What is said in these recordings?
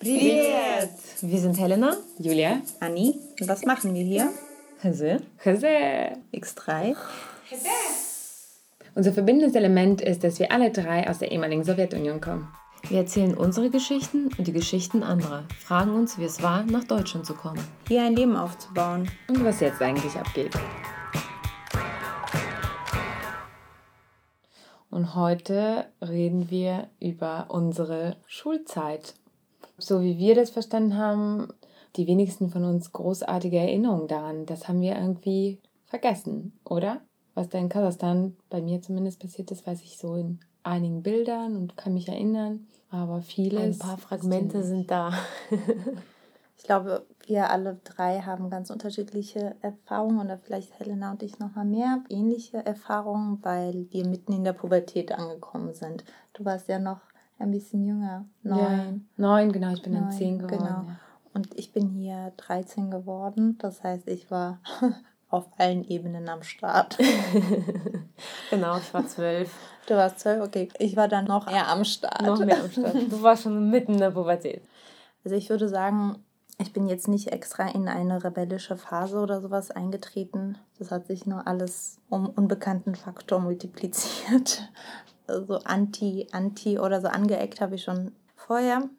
Привет! Wir sind Helena, Julia, Anni. Und was machen wir hier? Hase, Hase. X3. Unser verbindendes Element ist, dass wir alle drei aus der ehemaligen Sowjetunion kommen. Wir erzählen unsere Geschichten und die Geschichten anderer, fragen uns, wie es war, nach Deutschland zu kommen. Hier ein Leben aufzubauen. Und was jetzt eigentlich abgeht. Und heute reden wir über unsere Schulzeit. So wie wir das verstanden haben, die wenigsten von uns großartige Erinnerungen daran. Das haben wir irgendwie vergessen, oder? Was da in Kasachstan bei mir zumindest passiert ist, weiß ich so in einigen Bildern und kann mich erinnern. Aber vieles. Ein paar Fragmente sind da. Ich glaube, wir alle drei haben ganz unterschiedliche Erfahrungen oder vielleicht Helena und ich noch mal mehr ähnliche Erfahrungen, weil wir mitten in der Pubertät angekommen sind. Du warst ja noch ein bisschen jünger, neun. Ja, neun, genau, ich bin dann Neun, zehn geworden. Genau. Ja. Und ich bin hier 13 geworden. Das heißt, ich war auf allen Ebenen am Start. genau, ich war zwölf. Du warst 12, okay. Ich war dann noch eher am Start. Noch mehr am Start. Du warst schon mitten in der Pubertät. Also ich würde sagen, ich bin jetzt nicht extra in eine rebellische Phase oder sowas eingetreten. Das hat sich nur alles um unbekannten Faktor multipliziert. Also anti, anti oder so angeeckt habe ich schon vorher.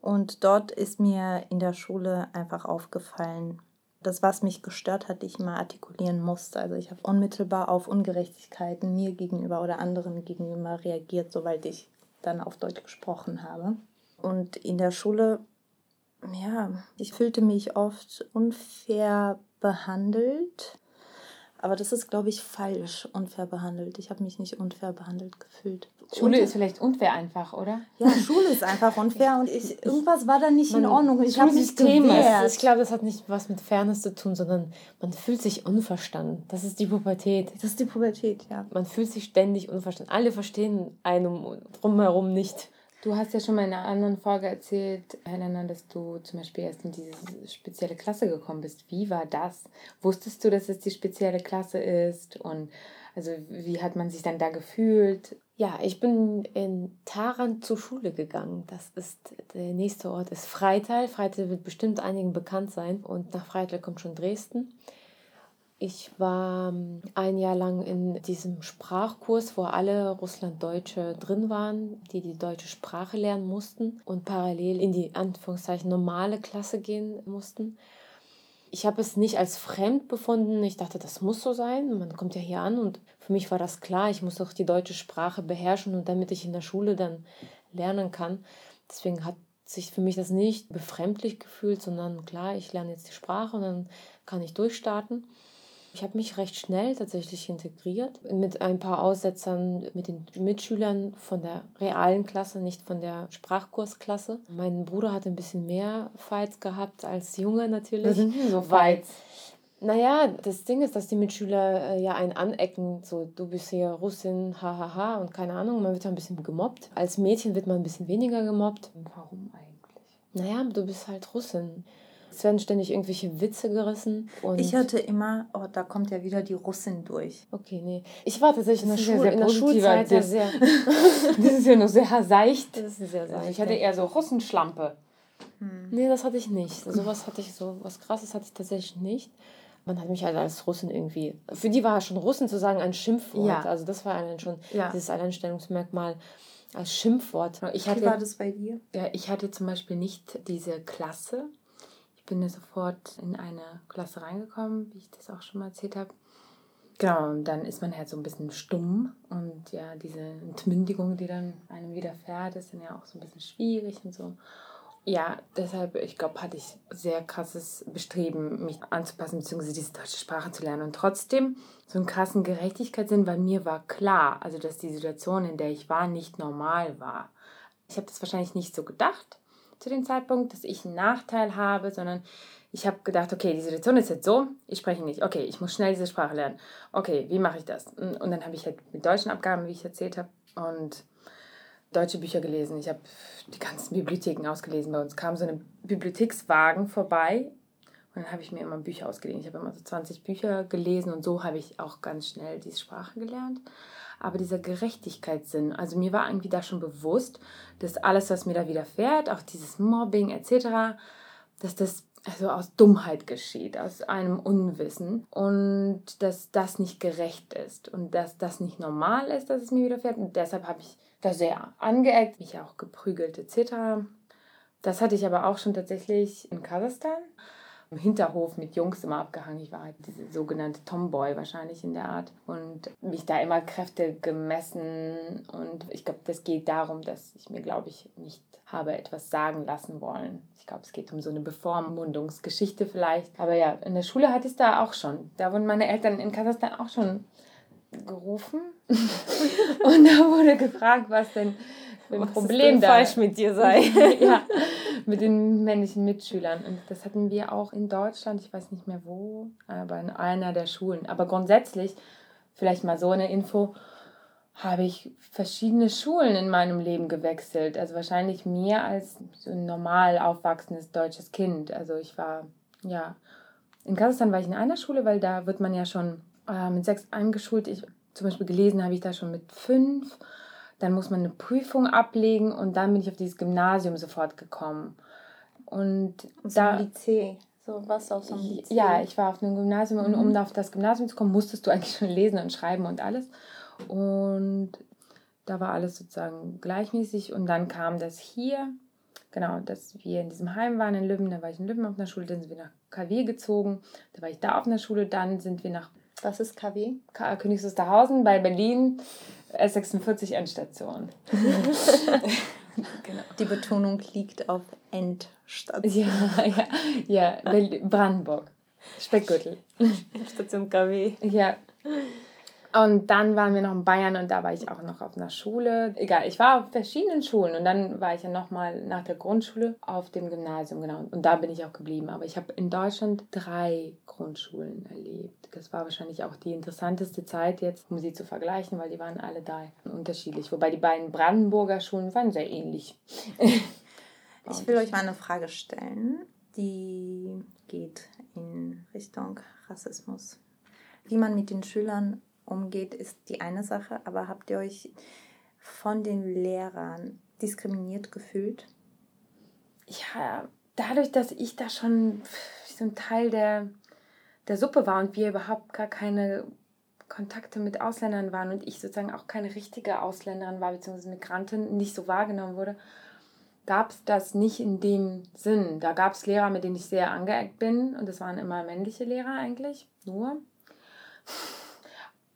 Und dort ist mir in der Schule einfach aufgefallen, das, was mich gestört hat, ich mal artikulieren musste. Also ich habe unmittelbar auf Ungerechtigkeiten mir gegenüber oder anderen gegenüber reagiert, sobald ich dann auf Deutsch gesprochen habe. Und in der Schule, ja, ich fühlte mich oft unfair behandelt. Aber das ist, glaube ich, falsch, unfair behandelt. Ich habe mich nicht unfair behandelt gefühlt. Schule Und- ist vielleicht unfair einfach, oder? ja, Schule ist einfach unfair und ich, irgendwas war da nicht in Ordnung. Ich habe mich gewehrt. Ich glaube, das hat nicht was mit Fairness zu tun, sondern man fühlt sich unverstanden. Das ist die Pubertät. Das ist die Pubertät, ja. Man fühlt sich ständig unverstanden. Alle verstehen einem drumherum nicht. Du hast ja schon mal in einer anderen Folge erzählt, Helena, dass du zum Beispiel erst in diese spezielle Klasse gekommen bist. Wie war das? Wusstest du, dass es die spezielle Klasse ist? Und also wie hat man sich dann da gefühlt? Ja, ich bin in Taran zur Schule gegangen. Das ist der nächste Ort ist Freital. Freital wird bestimmt einigen bekannt sein. Und nach Freital kommt schon Dresden. Ich war ähm, ein Jahr lang in diesem Sprachkurs, wo alle Russlanddeutsche drin waren, die die deutsche Sprache lernen mussten und parallel in die Anführungszeichen normale Klasse gehen mussten. Ich habe es nicht als fremd befunden. Ich dachte, das muss so sein. Man kommt ja hier an und für mich war das klar. Ich muss doch die deutsche Sprache beherrschen und damit ich in der Schule dann lernen kann. Deswegen hat sich für mich das nicht befremdlich gefühlt, sondern klar, ich lerne jetzt die Sprache und dann kann ich durchstarten. Ich habe mich recht schnell tatsächlich integriert mit ein paar Aussetzern mit den Mitschülern von der realen Klasse, nicht von der Sprachkursklasse. Mein Bruder hat ein bisschen mehr Fights gehabt als Junge natürlich. denn so Weil- Naja, das Ding ist, dass die Mitschüler äh, ja einen anecken, so du bist hier Russin, hahaha und keine Ahnung, man wird ja ein bisschen gemobbt. Als Mädchen wird man ein bisschen weniger gemobbt. Warum eigentlich? Naja, du bist halt Russin. Es werden ständig irgendwelche Witze gerissen. Ich hatte immer, oh, da kommt ja wieder die Russin durch. Okay, nee. Ich war tatsächlich in der, ist ja in der Schulzeit ja sehr. Das ist ja nur sehr seicht. Das ist sehr Also seicht, ich hatte eher so Russenschlampe. Nee, das hatte ich nicht. Sowas hatte ich so, was krasses hatte ich tatsächlich nicht. Man hat mich halt als Russin irgendwie. Für die war schon Russen zu sagen ein Schimpfwort. Ja. Also das war allein schon Ja. dieses Alleinstellungsmerkmal als Schimpfwort. Ich Wie hatte, war das bei dir? ja, ich hatte zum Beispiel nicht diese Klasse. Ich bin ja sofort in eine Klasse reingekommen, wie ich das auch schon mal erzählt habe. Genau, und dann ist man halt so ein bisschen stumm und ja, diese Entmündigung, die dann einem widerfährt, ist dann ja auch so ein bisschen schwierig und so. Ja, deshalb, ich glaube, hatte ich sehr krasses Bestreben, mich anzupassen, beziehungsweise diese deutsche Sprache zu lernen. Und trotzdem so einen krassen Gerechtigkeitssinn, weil mir war klar, also dass die Situation, in der ich war, nicht normal war. Ich habe das wahrscheinlich nicht so gedacht zu dem Zeitpunkt, dass ich einen Nachteil habe, sondern ich habe gedacht, okay, die Situation ist jetzt so, ich spreche nicht, okay, ich muss schnell diese Sprache lernen. Okay, wie mache ich das? Und dann habe ich halt mit deutschen Abgaben, wie ich erzählt habe, und deutsche Bücher gelesen. Ich habe die ganzen Bibliotheken ausgelesen. Bei uns kam so ein Bibliothekswagen vorbei, Und dann habe ich mir immer Bücher ausgeliehen. Ich habe immer so 20 Bücher gelesen und so habe ich auch ganz schnell diese Sprache gelernt. Aber dieser Gerechtigkeitssinn, also mir war irgendwie da schon bewusst, dass alles, was mir da widerfährt, auch dieses Mobbing etc., dass das also aus Dummheit geschieht, aus einem Unwissen und dass das nicht gerecht ist und dass das nicht normal ist, dass es mir widerfährt. Und deshalb habe ich da sehr angeeckt, mich auch geprügelt etc. Das hatte ich aber auch schon tatsächlich in Kasachstan. Im Hinterhof mit Jungs immer abgehangen. Ich war halt diese sogenannte Tomboy wahrscheinlich in der Art und mich da immer Kräfte gemessen. Und ich glaube, das geht darum, dass ich mir, glaube ich, nicht habe etwas sagen lassen wollen. Ich glaube, es geht um so eine Bevormundungsgeschichte vielleicht. Aber ja, in der Schule hatte ich es da auch schon. Da wurden meine Eltern in Kasachstan auch schon gerufen. und da wurde gefragt, was denn für ein was Problem da falsch mit dir sei. ja, mit den männlichen Mitschülern. Und das hatten wir auch in Deutschland, ich weiß nicht mehr wo, aber in einer der Schulen. Aber grundsätzlich, vielleicht mal so eine Info, habe ich verschiedene Schulen in meinem Leben gewechselt. Also wahrscheinlich mehr als so ein normal aufwachsendes deutsches Kind. Also ich war, ja, in Kasachstan war ich in einer Schule, weil da wird man ja schon äh, mit sechs eingeschult. Ich zum Beispiel gelesen habe ich da schon mit fünf. Dann muss man eine Prüfung ablegen und dann bin ich auf dieses Gymnasium sofort gekommen. Und so da. Lycée. So was auf so einem Lycée. Ja, ich war auf einem Gymnasium mhm. und um auf das Gymnasium zu kommen, musstest du eigentlich schon lesen und schreiben und alles. Und da war alles sozusagen gleichmäßig. Und dann kam das hier, genau, dass wir in diesem Heim waren in Lübben. Da war ich in Lübben auf einer Schule, dann sind wir nach KW gezogen. Da war ich da auf einer Schule, dann sind wir nach. Was ist KW? K Königs Wusterhausen bei Berlin, S46 Endstation. genau. Die Betonung liegt auf Endstation. Ja, ja, ja, Brandenburg. Speckgürtel. Station KW. Ja, und dann waren wir noch in Bayern und da war ich auch noch auf einer Schule. Egal, ich war auf verschiedenen Schulen und dann war ich ja nochmal nach der Grundschule auf dem Gymnasium, genau. Und da bin ich auch geblieben. Aber ich habe in Deutschland drei Grundschulen erlebt. Das war wahrscheinlich auch die interessanteste Zeit jetzt, um sie zu vergleichen, weil die waren alle drei unterschiedlich. Wobei die beiden Brandenburger Schulen waren sehr ähnlich. ich will euch mal eine Frage stellen, die geht in Richtung Rassismus. Wie man mit den Schülern umgeht, ist die eine Sache, aber habt ihr euch von den Lehrern diskriminiert gefühlt? Ja, dadurch, dass ich da schon so ein Teil der, der Suppe war und wir überhaupt gar keine Kontakte mit Ausländern waren und ich sozusagen auch keine richtige Ausländerin war, beziehungsweise Migrantin, nicht so wahrgenommen wurde, gab es das nicht in dem Sinn. Da gab es Lehrer, mit denen ich sehr angeeckt bin und das waren immer männliche Lehrer eigentlich, nur.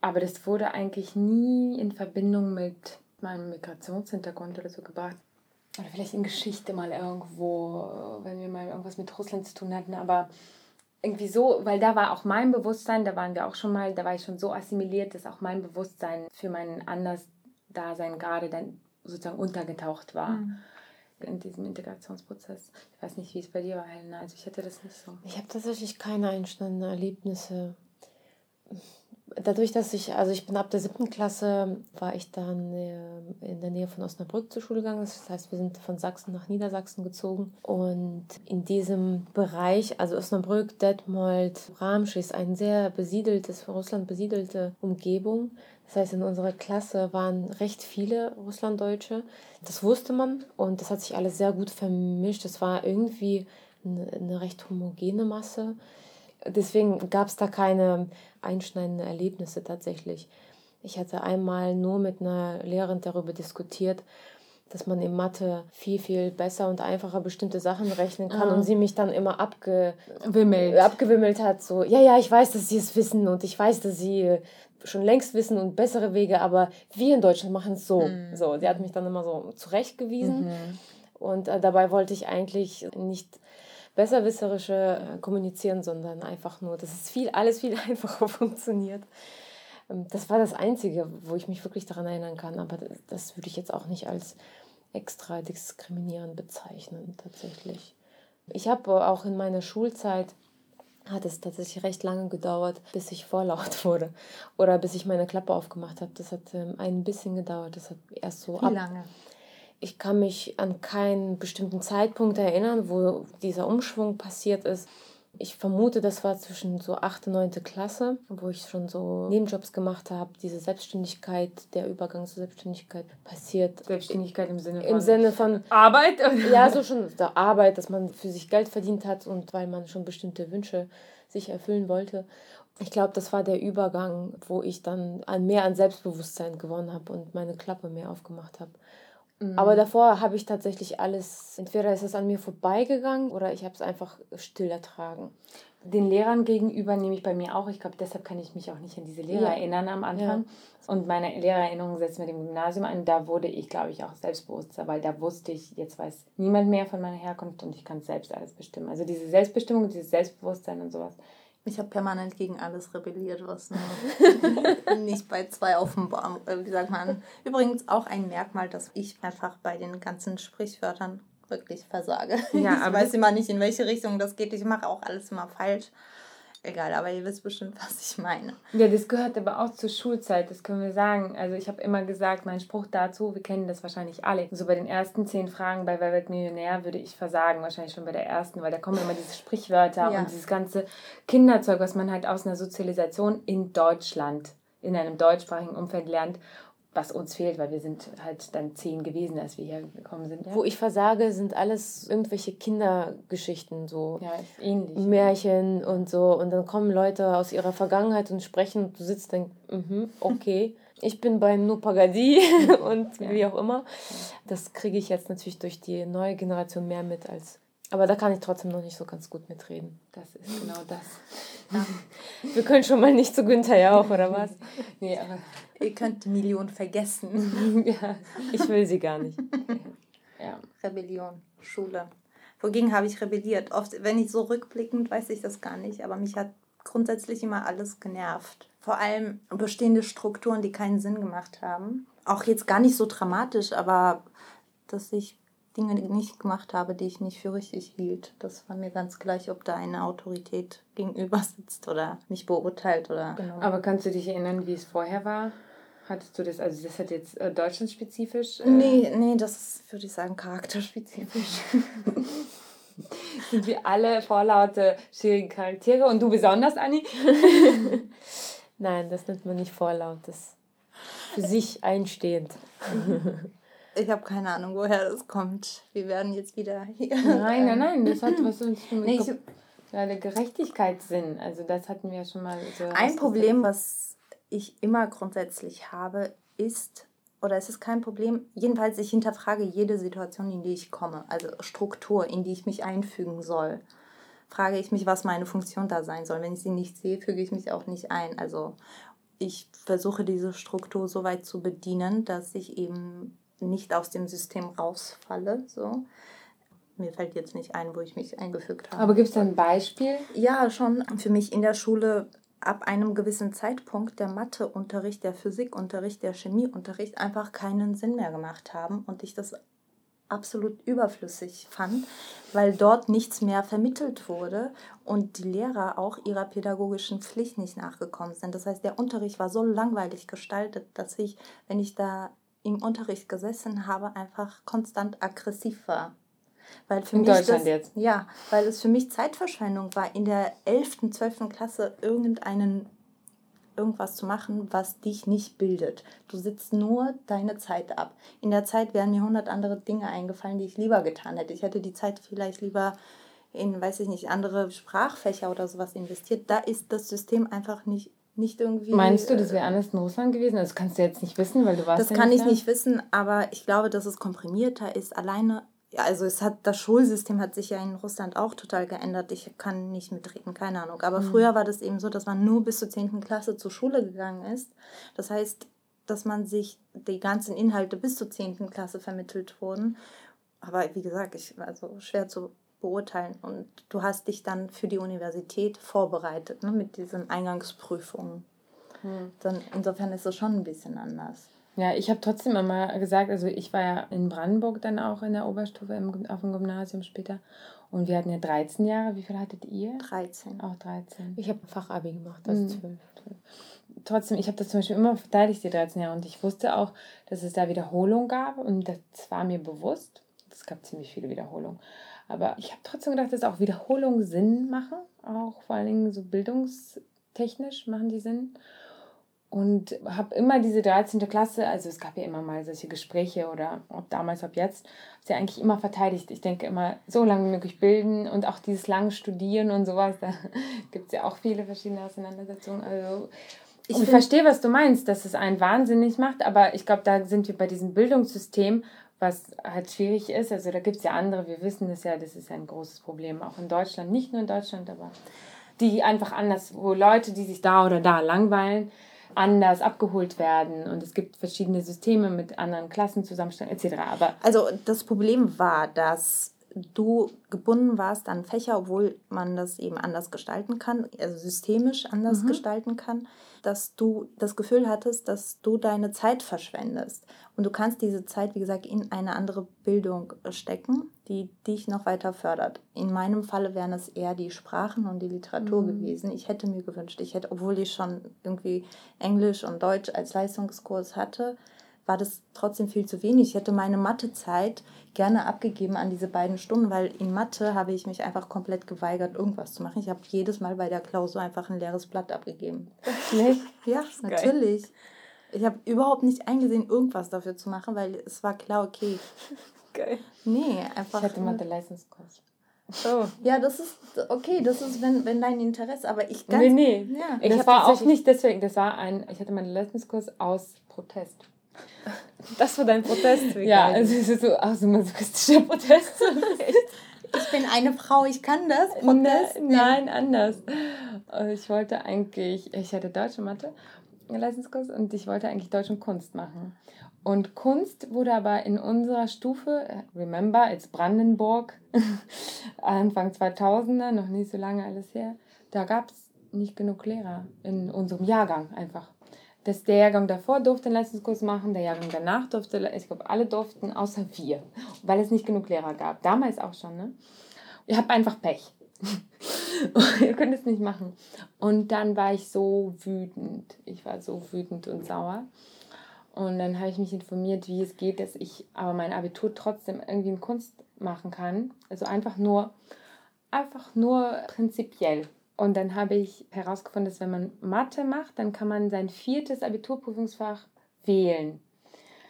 Aber das wurde eigentlich nie in Verbindung mit meinem Migrationshintergrund oder so gebracht. Oder vielleicht in Geschichte mal irgendwo, wenn wir mal irgendwas mit Russland zu tun hatten. Aber irgendwie so, weil da war auch mein Bewusstsein, da waren wir auch schon mal, da war ich schon so assimiliert, dass auch mein Bewusstsein für mein Andersdasein gerade dann sozusagen untergetaucht war. Mhm in diesem Integrationsprozess. Ich weiß nicht, wie es bei dir war, Helena. Also ich hatte das nicht so. Ich habe tatsächlich keine einschneidenden Erlebnisse dadurch, dass ich, also ich bin ab der siebten Klasse, war ich dann äh, in der Nähe von Osnabrück zur Schule gegangen. Das heißt, wir sind von Sachsen nach Niedersachsen gezogen. Und in diesem Bereich, also Osnabrück, Detmold, Ramsch ist ein sehr besiedeltes, von Russland besiedelte Umgebung. Das heißt, in unserer Klasse waren recht viele Russlanddeutsche. Das wusste man und das hat sich alles sehr gut vermischt. Es war irgendwie eine recht homogene Masse deswegen gab es da keine einschneidenden Erlebnisse tatsächlich. Ich hatte einmal nur mit einer Lehrerin darüber diskutiert, dass man in Mathe viel, viel besser und einfacher bestimmte Sachen rechnen kann ah. und sie mich dann immer abgewimmelt. abgewimmelt hat. So, ja, ja, ich weiß, dass sie es wissen und ich weiß, dass sie schon längst wissen und bessere Wege, aber wir in Deutschland machen es so. Mhm. So, sie hat mich dann immer so zurechtgewiesen. Mhm. Und äh, dabei wollte ich eigentlich nicht besserwisserische äh, kommunizieren, sondern einfach nur, dass es viel, alles viel einfacher funktioniert. Ähm, das war das Einzige, wo ich mich wirklich daran erinnern kann, aber das würde ich jetzt auch nicht als extra diskriminierend bezeichnen, tatsächlich. Ich habe auch in meiner Schulzeit hat es tatsächlich recht lange gedauert, bis ich vorlaut wurde oder bis ich meine Klappe aufgemacht habe. Das hat ähm, ein bisschen gedauert. Das hat erst so Wie ab, lange? Ich kann mich an keinen bestimmten Zeitpunkt erinnern, wo dieser Umschwung passiert ist. Ich vermute, das war zwischen so 8. und 9. Klasse, wo ich schon so Nebenjobs gemacht habe. Diese Selbstständigkeit, der Übergang zur Selbstständigkeit passiert. Selbstständigkeit im Sinne von. Im Sinne von. Arbeit? Ja, so schon der Arbeit, dass man für sich Geld verdient hat und weil man schon bestimmte Wünsche sich erfüllen wollte. Ich glaube, das war der Übergang, wo ich dann mehr an Selbstbewusstsein gewonnen habe und meine Klappe mehr aufgemacht habe. Mhm. Aber davor habe ich tatsächlich alles, entweder ist es an mir vorbeigegangen oder ich habe es einfach still ertragen. Den Lehrern gegenüber nehme ich bei mir auch. Ich glaube, deshalb kann ich mich auch nicht an diese Lehrer ja. erinnern am Anfang. Ja. Und meine Lehrerinnerung setzt mit dem Gymnasium an. Da wurde ich, glaube ich, auch selbstbewusster, weil da wusste ich, jetzt weiß niemand mehr von meiner Herkunft und ich kann selbst alles bestimmen. Also diese Selbstbestimmung, dieses Selbstbewusstsein und sowas ich habe permanent gegen alles rebelliert, was nicht bei zwei auf dem Baum, äh, wie sagt man. Übrigens auch ein Merkmal, dass ich einfach bei den ganzen Sprichwörtern wirklich versage. Ja, ich weiß immer nicht, in welche Richtung das geht. Ich mache auch alles immer falsch egal, aber ihr wisst bestimmt, was ich meine. Ja, das gehört aber auch zur Schulzeit, das können wir sagen. Also ich habe immer gesagt, mein Spruch dazu, wir kennen das wahrscheinlich alle. So bei den ersten zehn Fragen bei Wer wird Millionär würde ich versagen, wahrscheinlich schon bei der ersten, weil da kommen immer diese Sprichwörter ja. und dieses ganze Kinderzeug, was man halt aus einer Sozialisation in Deutschland, in einem deutschsprachigen Umfeld lernt was uns fehlt, weil wir sind halt dann zehn gewesen, als wir hier gekommen sind. Ja. Wo ich versage, sind alles irgendwelche Kindergeschichten, so ja, ähnlich. Märchen und so. Und dann kommen Leute aus ihrer Vergangenheit und sprechen und du sitzt und denkst, mhm, okay. Ich bin bei Nupagadi und ja. wie auch immer. Das kriege ich jetzt natürlich durch die neue Generation mehr mit als aber da kann ich trotzdem noch nicht so ganz gut mitreden. Das ist genau das. Ja. Wir können schon mal nicht zu Günther Jauch, oder was? nee, aber ihr könnt die Million vergessen. ja, ich will sie gar nicht. Ja. Rebellion, Schule. Wogegen habe ich rebelliert? Oft, wenn ich so rückblickend, weiß ich das gar nicht, aber mich hat grundsätzlich immer alles genervt. Vor allem bestehende Strukturen, die keinen Sinn gemacht haben. Auch jetzt gar nicht so dramatisch, aber dass ich Dinge nicht gemacht habe, die ich nicht für richtig hielt. Das war mir ganz gleich, ob da eine Autorität gegenüber sitzt oder mich beurteilt oder. Genau. Aber kannst du dich erinnern, wie es vorher war? Hattest du das, also das hat jetzt äh, deutschlandspezifisch? Äh nee, nee, das ist, würde ich sagen, charakterspezifisch. Sind wir alle vorlaute, schwierige Charaktere und du besonders, Anni? Nein, das nennt man nicht vorlaut, das ist für sich einstehend. Ich habe keine Ahnung, woher das kommt. Wir werden jetzt wieder hier. Nein, nein, nein, das hat was uns mit nee, der Gerechtigkeitssinn. Also das hatten wir schon mal so. Ein Problem, was ich immer grundsätzlich habe, ist, oder es ist kein Problem, jedenfalls ich hinterfrage jede Situation, in die ich komme, also Struktur, in die ich mich einfügen soll. Frage ich mich, was meine Funktion da sein soll. Wenn ich sie nicht sehe, füge ich mich auch nicht ein. Also ich versuche diese Struktur so weit zu bedienen, dass ich eben nicht aus dem System rausfalle. So. Mir fällt jetzt nicht ein, wo ich mich eingefügt habe. Aber gibt es da ein Beispiel? Ja, schon. Für mich in der Schule ab einem gewissen Zeitpunkt der Matheunterricht, der Physikunterricht, der Chemieunterricht einfach keinen Sinn mehr gemacht haben und ich das absolut überflüssig fand, weil dort nichts mehr vermittelt wurde und die Lehrer auch ihrer pädagogischen Pflicht nicht nachgekommen sind. Das heißt, der Unterricht war so langweilig gestaltet, dass ich, wenn ich da im Unterricht gesessen habe, einfach konstant aggressiv war. Weil für in mich Deutschland das, jetzt? Ja, weil es für mich Zeitverschwendung war, in der 11., 12. Klasse irgendeinen irgendwas zu machen, was dich nicht bildet. Du sitzt nur deine Zeit ab. In der Zeit wären mir hundert andere Dinge eingefallen, die ich lieber getan hätte. Ich hätte die Zeit vielleicht lieber in, weiß ich nicht, andere Sprachfächer oder sowas investiert. Da ist das System einfach nicht nicht irgendwie. Meinst du, das wäre anders in Russland gewesen? Das kannst du jetzt nicht wissen, weil du warst. Das ja kann nicht ich nicht wissen, aber ich glaube, dass es komprimierter ist. Alleine, ja, also es hat das Schulsystem hat sich ja in Russland auch total geändert. Ich kann nicht mitreden, keine Ahnung. Aber mhm. früher war das eben so, dass man nur bis zur 10. Klasse zur Schule gegangen ist. Das heißt, dass man sich die ganzen Inhalte bis zur 10. Klasse vermittelt wurden. Aber wie gesagt, ich also schwer zu beurteilen. Und du hast dich dann für die Universität vorbereitet, ne, mit diesen Eingangsprüfungen. Hm. Dann, insofern ist es schon ein bisschen anders. Ja, ich habe trotzdem immer gesagt, also ich war ja in Brandenburg dann auch in der Oberstufe im, auf dem Gymnasium später. Und wir hatten ja 13 Jahre. Wie viel hattet ihr? 13. Auch 13. Ich habe Fachabi gemacht, also mhm. 12. Trotzdem, ich habe das zum Beispiel immer verteidigt, die 13 Jahre. Und ich wusste auch, dass es da Wiederholungen gab. Und das war mir bewusst. Es gab ziemlich viele Wiederholungen. Aber ich habe trotzdem gedacht, dass auch Wiederholungen Sinn machen. auch vor allen Dingen so bildungstechnisch machen die Sinn. Und habe immer diese 13. Klasse, also es gab ja immer mal solche Gespräche oder ob damals, ob jetzt, sie eigentlich immer verteidigt. Ich denke immer, so lange wie möglich bilden und auch dieses lange Studieren und sowas, da gibt es ja auch viele verschiedene Auseinandersetzungen. Also ich verstehe, was du meinst, dass es einen wahnsinnig macht, aber ich glaube, da sind wir bei diesem Bildungssystem, was halt schwierig ist. Also da gibt es ja andere, wir wissen das ja, das ist ein großes Problem, auch in Deutschland, nicht nur in Deutschland, aber die einfach anders, wo Leute, die sich da oder da langweilen, anders abgeholt werden und es gibt verschiedene Systeme mit anderen Klassen zusammenstellen etc. Aber also das Problem war, dass du gebunden warst an Fächer, obwohl man das eben anders gestalten kann, also systemisch anders mhm. gestalten kann, dass du das Gefühl hattest, dass du deine Zeit verschwendest. Und du kannst diese Zeit, wie gesagt, in eine andere Bildung stecken, die dich noch weiter fördert. In meinem Falle wären es eher die Sprachen und die Literatur mhm. gewesen. Ich hätte mir gewünscht, ich hätte, obwohl ich schon irgendwie Englisch und Deutsch als Leistungskurs hatte, war das trotzdem viel zu wenig. Ich hätte meine Mathezeit gerne abgegeben an diese beiden Stunden, weil in Mathe habe ich mich einfach komplett geweigert, irgendwas zu machen. Ich habe jedes Mal bei der Klausur einfach ein leeres Blatt abgegeben. Wirklich? ja, natürlich. Geil. Ich habe überhaupt nicht eingesehen, irgendwas dafür zu machen, weil es war klar, okay. Geil. Nee, einfach. Ich hatte Mathe-Leistungskurs. Oh. Ja, das ist okay, das ist, wenn, wenn dein Interesse, aber ich ganz, Nee, nee. Ja. Ich das war auch nicht deswegen, das war ein, ich hatte meinen Leistungskurs aus Protest. Das war dein Protest. ja, also es ist so, ach, so masochistischer Protest. ich bin eine Frau, ich kann das. Protest? Ne, nein, anders. Ich wollte eigentlich, ich hatte Deutsche Mathe, Leistungskurs, und ich wollte eigentlich Deutsch und Kunst machen. Und Kunst wurde aber in unserer Stufe, remember, it's Brandenburg, Anfang 2000er, noch nicht so lange alles her, da gab es nicht genug Lehrer in unserem Jahrgang einfach dass der Jahrgang davor durfte einen Leistungskurs machen, der Jahrgang danach durfte, ich glaube, alle durften, außer wir, weil es nicht genug Lehrer gab. Damals auch schon, ne? Ihr habt einfach Pech. Ihr könnt es nicht machen. Und dann war ich so wütend. Ich war so wütend und sauer. Und dann habe ich mich informiert, wie es geht, dass ich aber mein Abitur trotzdem irgendwie in Kunst machen kann. Also einfach nur, einfach nur prinzipiell. Und dann habe ich herausgefunden, dass wenn man Mathe macht, dann kann man sein viertes Abiturprüfungsfach wählen.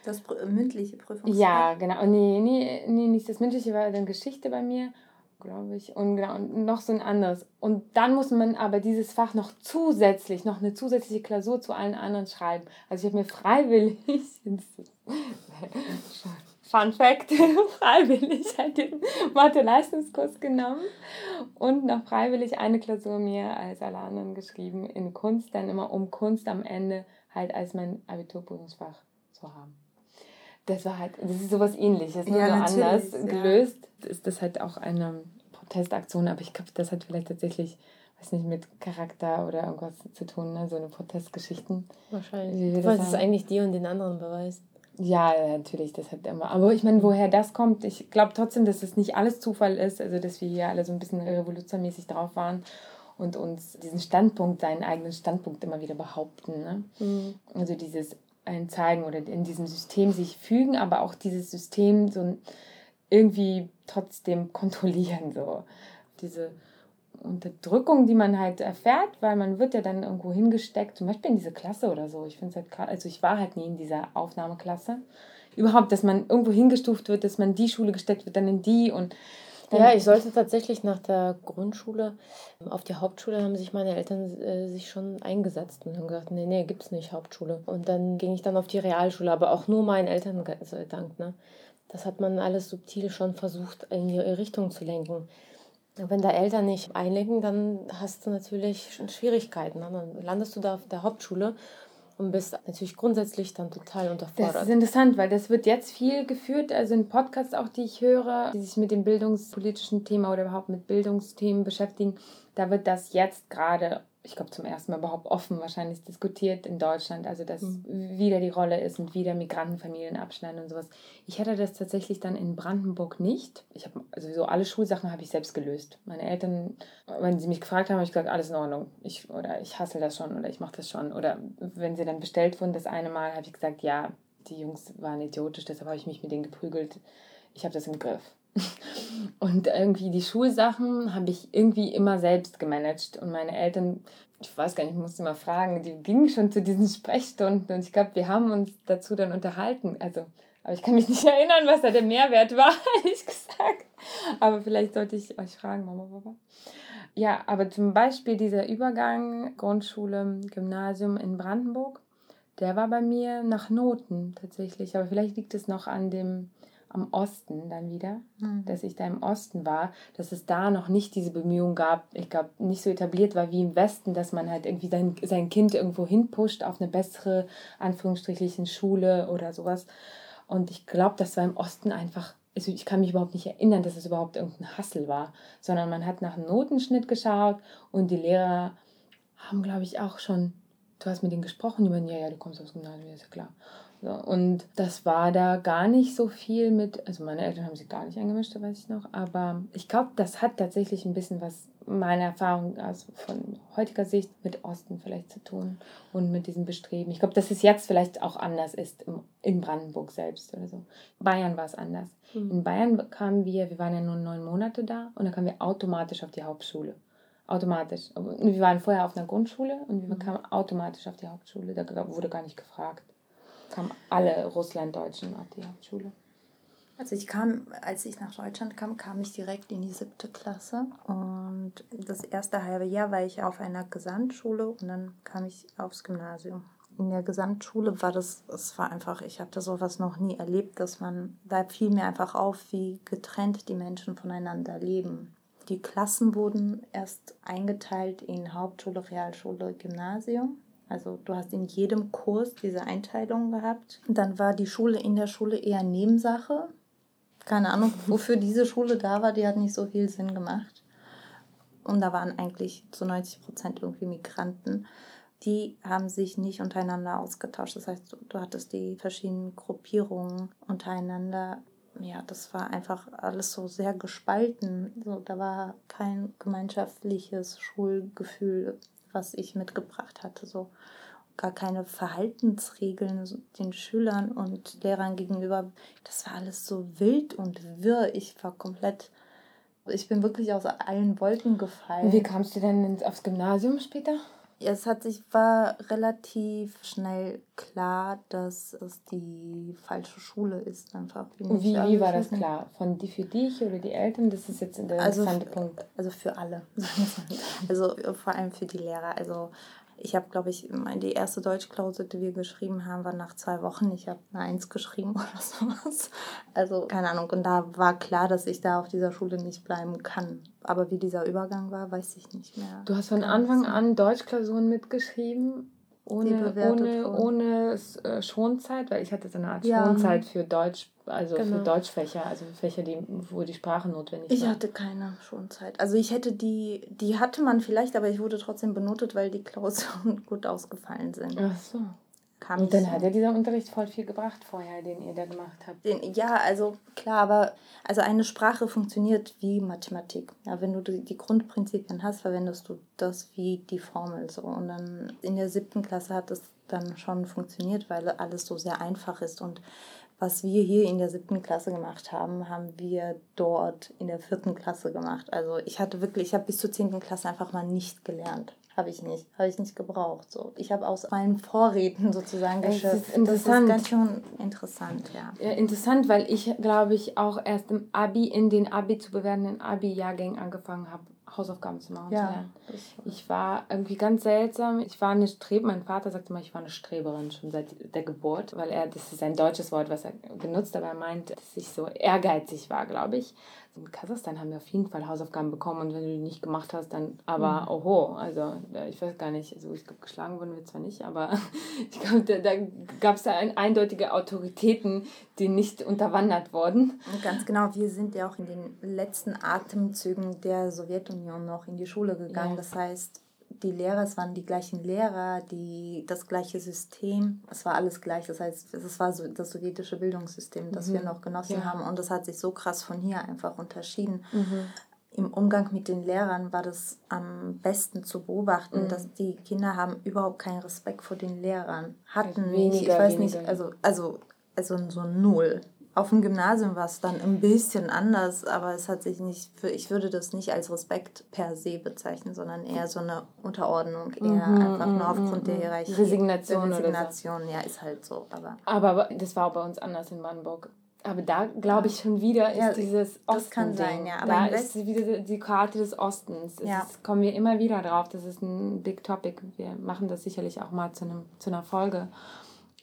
Das mündliche Prüfungsfach? Ja, genau. Und nee, nee, nee, nicht das mündliche, war dann Geschichte bei mir, glaube ich. Und, genau, und noch so ein anderes. Und dann muss man aber dieses Fach noch zusätzlich, noch eine zusätzliche Klausur zu allen anderen schreiben. Also ich habe mir freiwillig, Fun Fact, freiwillig halt den Mathe-Leistungskurs genommen und noch freiwillig eine Klausur mehr als alle anderen geschrieben in Kunst, dann immer um Kunst am Ende halt als mein Abiturprüfungsfach zu haben. Das war halt, das ist sowas ähnliches, nur ja, so anders ja. gelöst. Ist das halt auch eine Protestaktion, aber ich glaube, das hat vielleicht tatsächlich weiß nicht, mit Charakter oder irgendwas zu tun, ne? so eine Protestgeschichten. Wahrscheinlich. Weil es eigentlich die und den anderen beweist. Ja, natürlich, das hat immer. Aber ich meine, woher das kommt, ich glaube trotzdem, dass das nicht alles Zufall ist, also dass wir hier alle so ein bisschen revolutionmäßig drauf waren und uns diesen Standpunkt, seinen eigenen Standpunkt immer wieder behaupten. Ne? Mhm. Also dieses ein zeigen oder in diesem System sich fügen, aber auch dieses System so irgendwie trotzdem kontrollieren. So. Diese Unterdrückung, die man halt erfährt, weil man wird ja dann irgendwo hingesteckt, zum Beispiel in diese Klasse oder so. Ich finde halt also ich war halt nie in dieser Aufnahmeklasse. Überhaupt, dass man irgendwo hingestuft wird, dass man die Schule gesteckt wird, dann in die und ja, ich sollte tatsächlich nach der Grundschule auf die Hauptschule haben sich meine Eltern äh, sich schon eingesetzt und haben gesagt, nee, nee, gibt's nicht Hauptschule. Und dann ging ich dann auf die Realschule, aber auch nur meinen Eltern Dank, ne? Das hat man alles subtil schon versucht in ihre Richtung zu lenken. Wenn da Eltern nicht einlenken, dann hast du natürlich schon Schwierigkeiten. Ne? Dann landest du da auf der Hauptschule und bist natürlich grundsätzlich dann total unterfordert. Das ist interessant, weil das wird jetzt viel geführt, also in Podcasts auch, die ich höre, die sich mit dem bildungspolitischen Thema oder überhaupt mit Bildungsthemen beschäftigen, da wird das jetzt gerade ich glaube, zum ersten Mal überhaupt offen wahrscheinlich diskutiert in Deutschland, also dass mhm. wieder die Rolle ist und wieder Migrantenfamilien abschneiden und sowas. Ich hatte das tatsächlich dann in Brandenburg nicht. Ich habe sowieso alle Schulsachen habe ich selbst gelöst. Meine Eltern, wenn sie mich gefragt haben, habe ich gesagt, alles in Ordnung. Ich, oder ich hasse das schon oder ich mache das schon. Oder wenn sie dann bestellt wurden, das eine Mal, habe ich gesagt, ja, die Jungs waren idiotisch, deshalb habe ich mich mit denen geprügelt. Ich habe das im Griff. Und irgendwie die Schulsachen habe ich irgendwie immer selbst gemanagt. Und meine Eltern, ich weiß gar nicht, ich musste mal fragen, die gingen schon zu diesen Sprechstunden. Und ich glaube, wir haben uns dazu dann unterhalten. Also, aber ich kann mich nicht erinnern, was da der Mehrwert war, ehrlich gesagt. Aber vielleicht sollte ich euch fragen, Mama, Papa. Ja, aber zum Beispiel dieser Übergang Grundschule, Gymnasium in Brandenburg, der war bei mir nach Noten tatsächlich. Aber vielleicht liegt es noch an dem am Osten dann wieder, mhm. dass ich da im Osten war, dass es da noch nicht diese Bemühungen gab, ich glaube, nicht so etabliert war wie im Westen, dass man halt irgendwie sein, sein Kind irgendwo hinpusht auf eine bessere, anführungsstrichlichen Schule oder sowas. Und ich glaube, das war im Osten einfach, also ich kann mich überhaupt nicht erinnern, dass es überhaupt irgendein Hassel war, sondern man hat nach einem Notenschnitt geschaut und die Lehrer haben, glaube ich, auch schon, du hast mit denen gesprochen, die meinen, ja, ja, du kommst aus dem Gymnasium, ist ja klar. So, und das war da gar nicht so viel mit, also meine Eltern haben sich gar nicht eingemischt, da weiß ich noch, aber ich glaube, das hat tatsächlich ein bisschen was, meiner Erfahrung also von heutiger Sicht, mit Osten vielleicht zu tun und mit diesem Bestreben. Ich glaube, dass es jetzt vielleicht auch anders ist im, in Brandenburg selbst oder so. Bayern war es anders. Mhm. In Bayern kamen wir, wir waren ja nur neun Monate da und dann kamen wir automatisch auf die Hauptschule automatisch. Wir waren vorher auf einer Grundschule und wir mhm. kamen automatisch auf die Hauptschule. Da wurde gar nicht gefragt kamen alle Russlanddeutschen auf die Hauptschule. Also ich kam, als ich nach Deutschland kam, kam ich direkt in die siebte Klasse und das erste halbe Jahr war ich auf einer Gesamtschule und dann kam ich aufs Gymnasium. In der Gesamtschule war das, es war einfach, ich hatte sowas noch nie erlebt, dass man, da fiel mir einfach auf, wie getrennt die Menschen voneinander leben. Die Klassen wurden erst eingeteilt in Hauptschule, Realschule, Gymnasium. Also du hast in jedem Kurs diese Einteilung gehabt. dann war die Schule in der Schule eher Nebensache. Keine Ahnung, wofür diese Schule da war, die hat nicht so viel Sinn gemacht. Und da waren eigentlich zu 90 Prozent irgendwie Migranten. Die haben sich nicht untereinander ausgetauscht. Das heißt, du, du hattest die verschiedenen Gruppierungen untereinander ja, das war einfach alles so sehr gespalten. So, da war kein gemeinschaftliches Schulgefühl was ich mitgebracht hatte. So gar keine Verhaltensregeln den Schülern und Lehrern gegenüber. Das war alles so wild und wirr. Ich war komplett, ich bin wirklich aus allen Wolken gefallen. Wie kamst du denn aufs Gymnasium später? Es hat sich war relativ schnell klar, dass es die falsche Schule ist einfach. Wie, wie war das klar? Von die für dich oder die Eltern? Das ist jetzt der also, Punkt. Also für alle. also vor allem für die Lehrer. Also ich habe, glaube ich, die erste Deutschklausel, die wir geschrieben haben, war nach zwei Wochen. Ich habe eine Eins geschrieben oder sowas. Also keine Ahnung. Und da war klar, dass ich da auf dieser Schule nicht bleiben kann. Aber wie dieser Übergang war, weiß ich nicht mehr. Du hast von Anfang an Deutschklausuren mitgeschrieben ohne, ohne, ohne äh, Schonzeit, weil ich hatte so eine Art ja. Schonzeit für Deutsch, also genau. für Deutschfächer, also für Fächer, die, wo die Sprache notwendig ich war. Ich hatte keine Schonzeit. Also ich hätte die, die hatte man vielleicht, aber ich wurde trotzdem benotet, weil die Klausuren gut ausgefallen sind. Ach so kam Und dann hat ja dieser Unterricht voll viel gebracht vorher, den ihr da gemacht habt. Den, ja, also klar, aber also eine Sprache funktioniert wie Mathematik. Ja, wenn du die, die Grundprinzipien hast, verwendest du das wie die Formel so. Und dann in der siebten Klasse hat es dann schon funktioniert, weil alles so sehr einfach ist. Und was wir hier in der siebten Klasse gemacht haben, haben wir dort in der vierten Klasse gemacht. Also ich hatte wirklich, ich habe bis zur zehnten Klasse einfach mal nicht gelernt. Habe ich nicht. Habe ich nicht gebraucht. So. Ich habe aus meinen Vorräten sozusagen geschöpft. Das ist interessant. Das ist ganz schön interessant, ja. ja interessant, weil ich, glaube ich, auch erst im Abi, in den Abi zu bewertenden Abi-Jahrgängen angefangen habe, Hausaufgaben zu machen. Ja, zu. Ich war irgendwie ganz seltsam. Ich war eine Strebe. Mein Vater sagte mal, ich war eine Streberin schon seit der Geburt, weil er, das ist ein deutsches Wort, was er benutzt, aber er meint, dass ich so ehrgeizig war, glaube ich. In Kasachstan haben wir auf jeden Fall Hausaufgaben bekommen und wenn du die nicht gemacht hast, dann aber mhm. oho. Also ich weiß gar nicht, also ich glaube, geschlagen wurden wir zwar nicht, aber ich glaube, da, da gab es da ein, eindeutige Autoritäten, die nicht unterwandert wurden. Ganz genau, wir sind ja auch in den letzten Atemzügen der Sowjetunion noch in die Schule gegangen. Ja. Das heißt, die Lehrer, es waren die gleichen Lehrer, die, das gleiche System, es war alles gleich. Das heißt, es war so das sowjetische Bildungssystem, das mhm. wir noch genossen ja. haben. Und das hat sich so krass von hier einfach unterschieden. Mhm. Im Umgang mit den Lehrern war das am besten zu beobachten, mhm. dass die Kinder haben überhaupt keinen Respekt vor den Lehrern. Hatten weniger, nicht, ich weiß weniger. nicht, also, also, also so null. Auf dem Gymnasium war es dann ein bisschen anders, aber es hat sich nicht, für, ich würde das nicht als Respekt per se bezeichnen, sondern eher so eine Unterordnung, eher mhm, einfach nur aufgrund der Hierarchie. Resignation. Resignation, so. ja, ist halt so. Aber. aber das war bei uns anders in Brandenburg. Aber da glaube ich schon wieder ist ja, dieses Osten. Das kann sein, ja. Aber da ist wieder die Karte des Ostens. Ja. Ist, kommen wir immer wieder drauf. Das ist ein Big Topic. Wir machen das sicherlich auch mal zu, einem, zu einer Folge.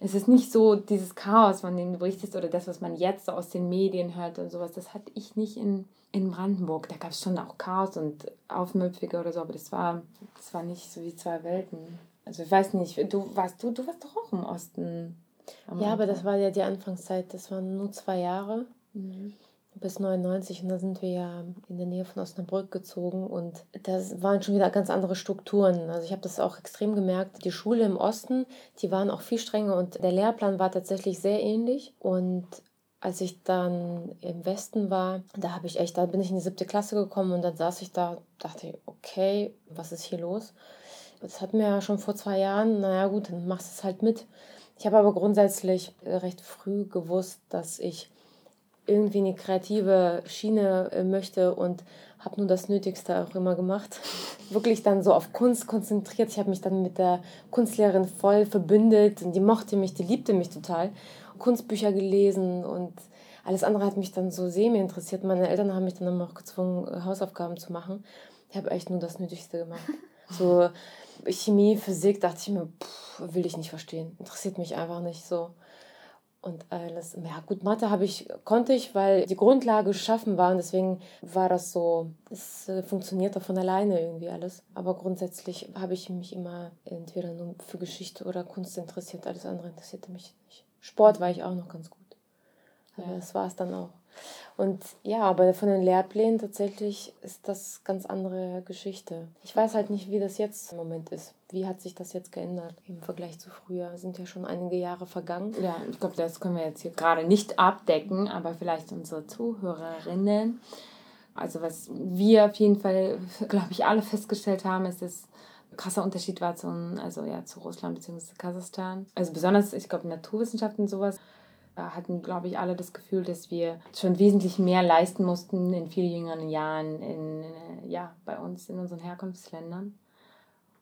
Es ist nicht so dieses Chaos, von dem du berichtest, oder das, was man jetzt aus den Medien hört und sowas. Das hatte ich nicht in, in Brandenburg. Da gab es schon auch Chaos und Aufmüpfige oder so, aber das war, das war nicht so wie zwei Welten. Also ich weiß nicht, du warst du, du warst doch auch im Osten ja, aber das war ja die Anfangszeit. Das waren nur zwei Jahre. Mhm. Bis 99 und da sind wir ja in der Nähe von Osnabrück gezogen und das waren schon wieder ganz andere Strukturen. Also ich habe das auch extrem gemerkt. Die Schule im Osten, die waren auch viel strenger und der Lehrplan war tatsächlich sehr ähnlich und als ich dann im Westen war, da habe ich echt, da bin ich in die siebte Klasse gekommen und dann saß ich da, dachte, okay, was ist hier los? Das hatten wir ja schon vor zwei Jahren, naja gut, dann machst du es halt mit. Ich habe aber grundsätzlich recht früh gewusst, dass ich irgendwie eine kreative Schiene äh, möchte und habe nur das Nötigste auch immer gemacht. Wirklich dann so auf Kunst konzentriert. Ich habe mich dann mit der Kunstlehrerin voll verbündet und die mochte mich, die liebte mich total. Kunstbücher gelesen und alles andere hat mich dann so semi interessiert. Meine Eltern haben mich dann immer auch gezwungen, Hausaufgaben zu machen. Ich habe echt nur das Nötigste gemacht. So Chemie, Physik, dachte ich mir, pff, will ich nicht verstehen. Interessiert mich einfach nicht so. Und alles, ja gut, Mathe habe ich, konnte ich, weil die Grundlage geschaffen war und deswegen war das so, es äh, funktionierte von alleine irgendwie alles. Aber grundsätzlich habe ich mich immer entweder nur für Geschichte oder Kunst interessiert, alles andere interessierte mich nicht. Sport war ich auch noch ganz gut. Aber ja. das war es dann auch. Und ja, aber von den Lehrplänen tatsächlich ist das ganz andere Geschichte. Ich weiß halt nicht, wie das jetzt im Moment ist. Wie hat sich das jetzt geändert im Vergleich zu früher? Sind ja schon einige Jahre vergangen. Ja, ich glaube, das können wir jetzt hier gerade nicht abdecken, aber vielleicht unsere Zuhörerinnen. Also was wir auf jeden Fall, glaube ich, alle festgestellt haben, ist, dass krasser Unterschied war zu, also ja, zu Russland bzw. Kasachstan. Also besonders, ich glaube, Naturwissenschaften sowas hatten, glaube ich, alle das Gefühl, dass wir schon wesentlich mehr leisten mussten in viel jüngeren Jahren in, ja, bei uns in unseren Herkunftsländern.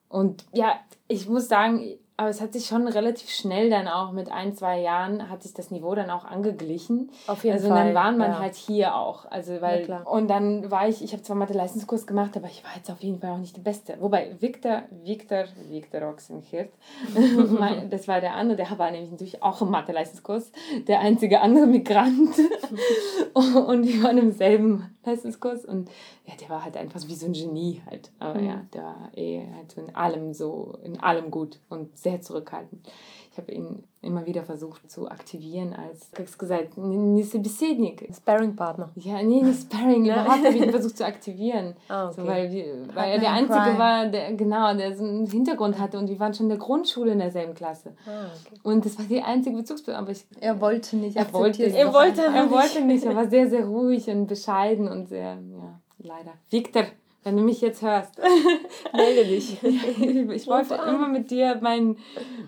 Und ja, ich muss sagen, aber es hat sich schon relativ schnell dann auch mit ein, zwei Jahren hat sich das Niveau dann auch angeglichen. Auf jeden also Fall. Also dann waren man ja. halt hier auch. Also weil ja, und dann war ich, ich habe zwar Mathe-Leistungskurs gemacht, aber ich war jetzt auf jeden Fall auch nicht die Beste. Wobei Victor, Victor, Victor Oxenhirt, das war der andere, der war nämlich natürlich auch im Mathe-Leistungskurs, der einzige andere Migrant. und wir waren im selben Leistungskurs und ja, der war halt einfach wie so ein Genie halt. Aber mhm. ja, der war eh halt so in allem so, in allem gut und sehr sehr zurückhaltend. Ich habe ihn immer wieder versucht zu aktivieren als, wie gesagt, nicht Besednik. Sparing Partner. Ja, nee, nicht Sparing, überhaupt habe ich ihn versucht zu aktivieren. Oh, okay. so, weil wir, weil er der Einzige war, der, genau, der so einen Hintergrund hatte und wir waren schon in der Grundschule in derselben Klasse. Oh, okay. Und das war die einzige Bezugspunkt. Aber ich, er wollte nicht, er wollte, er wollte, er wollte nicht. Er war sehr, sehr ruhig und bescheiden und sehr, ja, leider. Victor wenn du mich jetzt hörst, melde dich. ich wollte immer mit dir mein,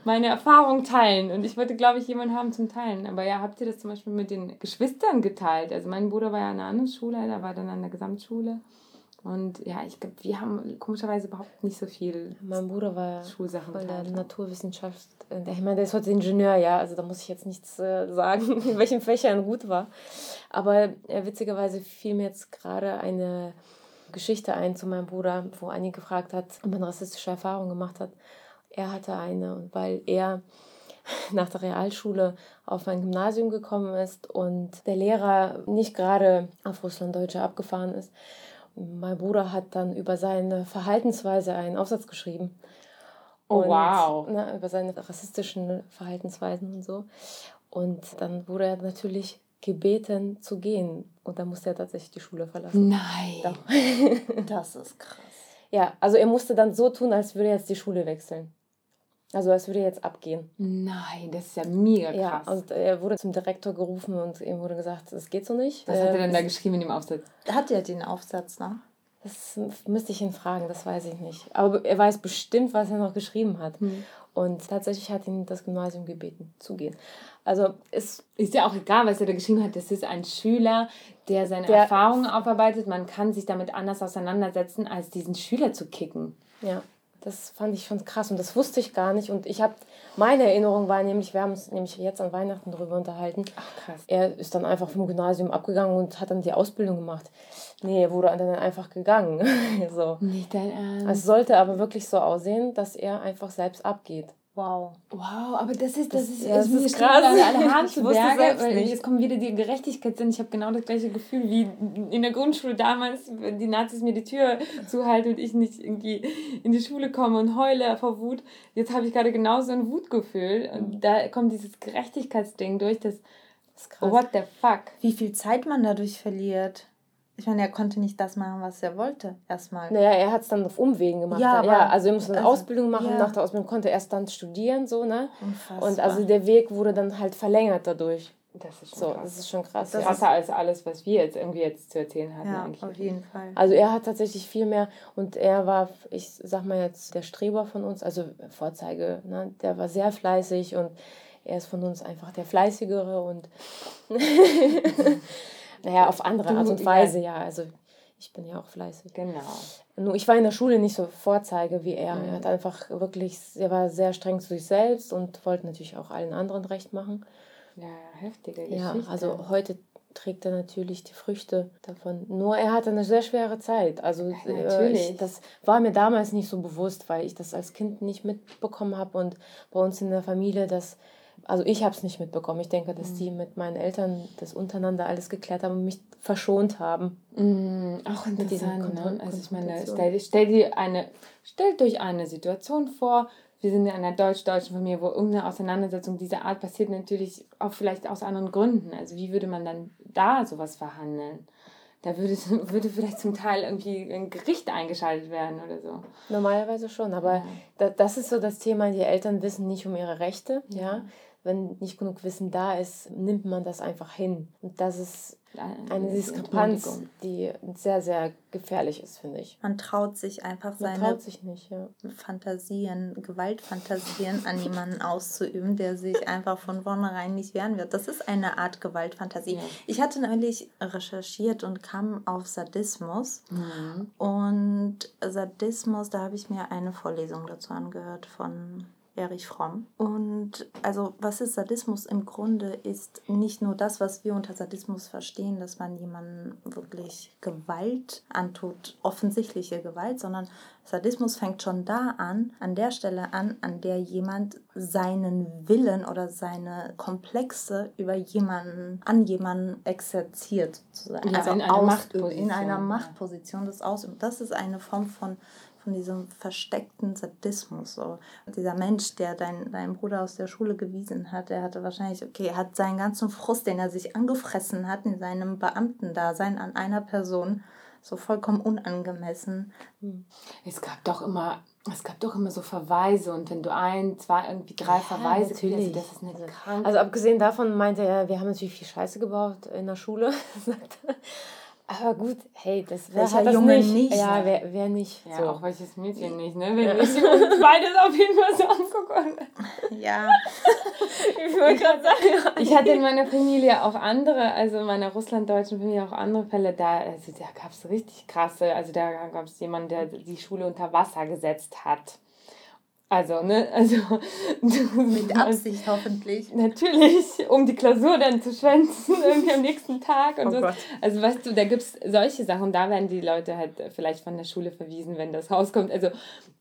meine Erfahrung teilen und ich wollte, glaube ich, jemanden haben zum Teilen. Aber ja, habt ihr das zum Beispiel mit den Geschwistern geteilt? Also mein Bruder war ja an einer anderen Schule, der war dann an der Gesamtschule. Und ja, ich glaube, wir haben komischerweise überhaupt nicht so viel Mein Bruder war Schulsachen voll der Naturwissenschaft. Äh, ich meine, der ist heute Ingenieur, ja, also da muss ich jetzt nichts äh, sagen, in welchen Fächern er gut war. Aber äh, witzigerweise fiel mir jetzt gerade eine Geschichte ein zu meinem Bruder, wo Annie gefragt hat, ob man rassistische Erfahrungen gemacht hat. Er hatte eine und weil er nach der Realschule auf ein Gymnasium gekommen ist und der Lehrer nicht gerade auf Russlanddeutsche abgefahren ist. Mein Bruder hat dann über seine Verhaltensweise einen Aufsatz geschrieben. Oh, und, wow. Na, über seine rassistischen Verhaltensweisen und so. Und dann wurde er natürlich gebeten zu gehen. Und dann musste er tatsächlich die Schule verlassen. Nein. Doch. das ist krass. Ja, also er musste dann so tun, als würde er jetzt die Schule wechseln. Also als würde er jetzt abgehen. Nein, das ist ja mega krass. Ja, und er wurde zum Direktor gerufen und ihm wurde gesagt, das geht so nicht. Was hat er denn da geschrieben in dem Aufsatz? Hat er den Aufsatz noch? Das müsste ich ihn fragen, das weiß ich nicht. Aber er weiß bestimmt, was er noch geschrieben hat. Mhm. Und tatsächlich hat ihn das Gymnasium gebeten, zu gehen. Also es ist ja auch egal, was er da geschrieben hat. Das ist ein Schüler, der seine der, Erfahrungen aufarbeitet. Man kann sich damit anders auseinandersetzen, als diesen Schüler zu kicken. Ja, das fand ich schon krass und das wusste ich gar nicht. Und ich habe, meine Erinnerung war nämlich, wir haben uns nämlich jetzt an Weihnachten darüber unterhalten. Ach krass. Er ist dann einfach vom Gymnasium abgegangen und hat dann die Ausbildung gemacht. Nee, er wurde dann einfach gegangen. so. Nicht dein Ernst. Es sollte aber wirklich so aussehen, dass er einfach selbst abgeht. Wow. Wow, aber das ist, das, das ist, ja, das ist krass. Alle Haare zu Berge, weil jetzt kommen wieder die Gerechtigkeitssinn. Ich habe genau das gleiche Gefühl wie in der Grundschule damals, wenn die Nazis mir die Tür zuhalten und ich nicht irgendwie in die Schule komme und heule vor Wut. Jetzt habe ich gerade genauso ein Wutgefühl. Und da kommt dieses Gerechtigkeitsding durch, das, das krass. What the fuck? Wie viel Zeit man dadurch verliert. Ich meine, er konnte nicht das machen, was er wollte, erstmal. Naja, er hat es dann auf Umwegen gemacht. Ja, ja also er musste eine also, Ausbildung machen, ja. nach der Ausbildung konnte er erst dann studieren, so, ne? Unfassbar. Und also der Weg wurde dann halt verlängert dadurch. Das ist schon so, krass. Das ist schon krass. Das krasser als alles, was wir jetzt irgendwie jetzt zu erzählen hatten. Ja, eigentlich. auf jeden Fall. Also er hat tatsächlich viel mehr und er war, ich sag mal jetzt, der Streber von uns, also Vorzeige, ne? der war sehr fleißig und er ist von uns einfach der Fleißigere und Naja, auf andere Art und Weise, ja. Also ich bin ja auch fleißig. Genau. Nur ich war in der Schule nicht so Vorzeige wie er. Mhm. Er hat einfach wirklich, er war sehr streng zu sich selbst und wollte natürlich auch allen anderen recht machen. Ja, heftige Geschichte. Ja, also heute trägt er natürlich die Früchte davon. Nur er hatte eine sehr schwere Zeit. Also ja, äh, natürlich. Ich, das war mir damals nicht so bewusst, weil ich das als Kind nicht mitbekommen habe und bei uns in der Familie das also ich habe es nicht mitbekommen. Ich denke, dass mhm. die mit meinen Eltern das untereinander alles geklärt haben und mich verschont haben. Mhm. Auch interessant. Ne? Also ich meine, stell, stell dir eine, stellt euch eine Situation vor, wir sind in einer deutsch-deutschen Familie, wo irgendeine Auseinandersetzung dieser Art passiert, natürlich auch vielleicht aus anderen Gründen. Also wie würde man dann da sowas verhandeln? Da würde, würde vielleicht zum Teil irgendwie ein Gericht eingeschaltet werden oder so. Normalerweise schon, aber ja. das ist so das Thema, die Eltern wissen nicht um ihre Rechte, ja. ja wenn nicht genug Wissen da ist, nimmt man das einfach hin. Und das ist eine Diskrepanz, die sehr, sehr gefährlich ist, finde ich. Man traut sich einfach man seine traut sich nicht, ja. Fantasien, Gewaltfantasien an jemanden auszuüben, der sich einfach von vornherein nicht wehren wird. Das ist eine Art Gewaltfantasie. Ja. Ich hatte neulich recherchiert und kam auf Sadismus. Mhm. Und Sadismus, da habe ich mir eine Vorlesung dazu angehört von Erich Fromm. Und also was ist Sadismus im Grunde ist nicht nur das, was wir unter Sadismus verstehen, dass man jemanden wirklich Gewalt antut, offensichtliche Gewalt, sondern Sadismus fängt schon da an, an der Stelle an, an der jemand seinen Willen oder seine Komplexe über jemanden, an jemanden exerziert. Sozusagen. Ja, also in, einer Machtposition, in einer Machtposition des Ausübens. Das ist eine Form von von diesem versteckten Sadismus. So. Dieser Mensch, der dein, deinen Bruder aus der Schule gewiesen hat, der hatte wahrscheinlich, okay, er hat seinen ganzen Frust, den er sich angefressen hat in seinem Beamtendasein an einer Person, so vollkommen unangemessen. Hm. Es gab doch immer es gab doch immer so Verweise und wenn du ein, zwei, irgendwie drei ja, Verweise kriegst, das ist eine Krankheit. Also abgesehen davon meinte er, wir haben natürlich viel Scheiße gebaut in der Schule, sagt er. Aber gut, hey, das wäre halt Junge nicht. nicht. Ja, wer, wer nicht. Ja, so. auch welches Mädchen nicht, ne? Wenn ja. ich uns beides auf jeden Fall so angucke. Ja. ich wollte gerade sagen. Ich hatte in meiner Familie auch andere, also in meiner russlanddeutschen Familie auch andere Fälle. Da, also da gab es richtig krasse, also da gab es jemanden, der die Schule unter Wasser gesetzt hat. Also, ne, also. Mit Absicht hoffentlich. Natürlich, um die Klausur dann zu schwänzen, irgendwie am nächsten Tag und oh so. Gott. Also, weißt du, da gibt es solche Sachen, da werden die Leute halt vielleicht von der Schule verwiesen, wenn das rauskommt. Also,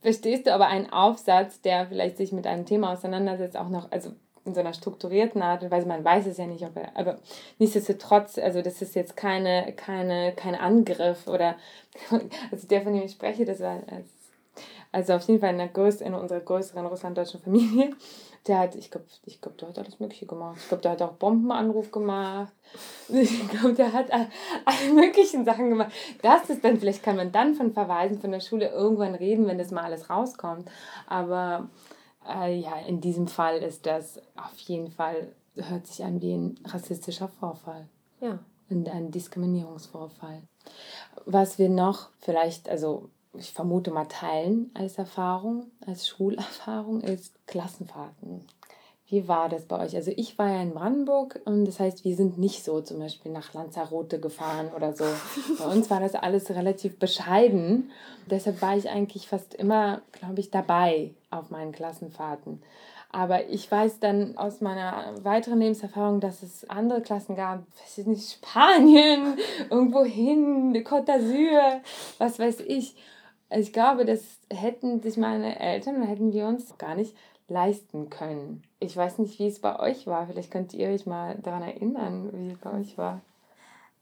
verstehst du aber einen Aufsatz, der vielleicht sich mit einem Thema auseinandersetzt, auch noch, also in so einer strukturierten Art und Weise, man weiß es ja nicht, ob er, aber nichtsdestotrotz, also das ist jetzt keine, keine, kein Angriff oder, also der, von dem ich spreche, das war als also auf jeden Fall in, der größ in unserer größeren russlanddeutschen Familie. Der hat, ich glaube, ich glaub, der hat alles Mögliche gemacht. Ich glaube, der hat auch Bombenanruf gemacht. Ich glaube, der hat alle möglichen Sachen gemacht. Das ist dann, vielleicht kann man dann von Verweisen von der Schule irgendwann reden, wenn das mal alles rauskommt. Aber äh, ja, in diesem Fall ist das auf jeden Fall, hört sich an wie ein rassistischer Vorfall. Ja. Und ein Diskriminierungsvorfall. Was wir noch vielleicht, also ich vermute mal teilen als Erfahrung, als Schulerfahrung, ist Klassenfahrten. Wie war das bei euch? Also ich war ja in Brandenburg und das heißt, wir sind nicht so zum Beispiel nach Lanzarote gefahren oder so. Bei uns war das alles relativ bescheiden. Deshalb war ich eigentlich fast immer, glaube ich, dabei auf meinen Klassenfahrten. Aber ich weiß dann aus meiner weiteren Lebenserfahrung, dass es andere Klassen gab, weiß ich nicht, Spanien, irgendwo hin, Côte d'Azur, was weiß ich. Also ich glaube, das hätten sich meine Eltern, hätten wir uns gar nicht leisten können. Ich weiß nicht, wie es bei euch war. Vielleicht könnt ihr euch mal daran erinnern, wie es bei euch war.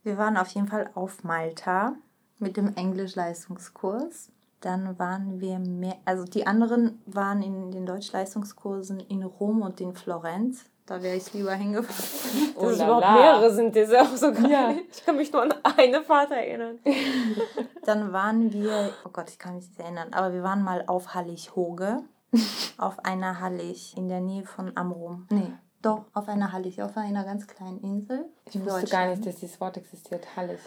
Wir waren auf jeden Fall auf Malta mit dem Englisch-Leistungskurs. Dann waren wir mehr, also die anderen waren in den Deutschleistungskursen in Rom und in Florenz. Da wäre ich lieber hingefahren. Dass es überhaupt mehrere sind, ist auch so geil. Ja. Ich kann mich nur an eine Fahrt erinnern. Dann waren wir, oh Gott, ich kann mich nicht erinnern, aber wir waren mal auf Hallig-Hoge auf einer Hallig in der Nähe von Amrum. Nee, doch, auf einer Hallig, auf einer ganz kleinen Insel. Ich wusste gar nicht, dass dieses Wort existiert, Hallig.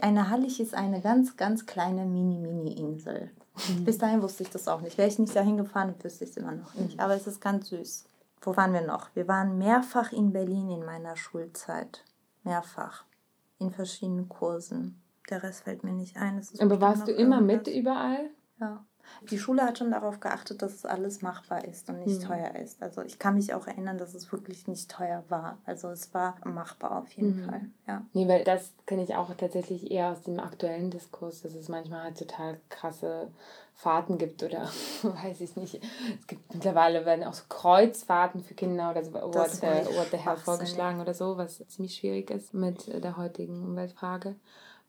Eine Hallig ist eine ganz, ganz kleine Mini-Mini-Insel. Mhm. Bis dahin wusste ich das auch nicht. Wäre ich nicht dahin gefahren, wüsste ich es immer noch nicht. Mhm. Aber es ist ganz süß. Wo waren wir noch? Wir waren mehrfach in Berlin in meiner Schulzeit. Mehrfach. In verschiedenen Kursen. Der Rest fällt mir nicht ein. Aber warst du immer mit überall? Ja. Die Schule hat schon darauf geachtet, dass es alles machbar ist und nicht mhm. teuer ist. Also ich kann mich auch erinnern, dass es wirklich nicht teuer war. Also es war machbar auf jeden mhm. Fall. Ja. Nee, weil das kenne ich auch tatsächlich eher aus dem aktuellen Diskurs, dass es manchmal halt total krasse Fahrten gibt oder weiß ich nicht. Es gibt mittlerweile werden auch so Kreuzfahrten für Kinder oder so the Hell vorgeschlagen oder so, was ziemlich schwierig ist mit der heutigen Umweltfrage.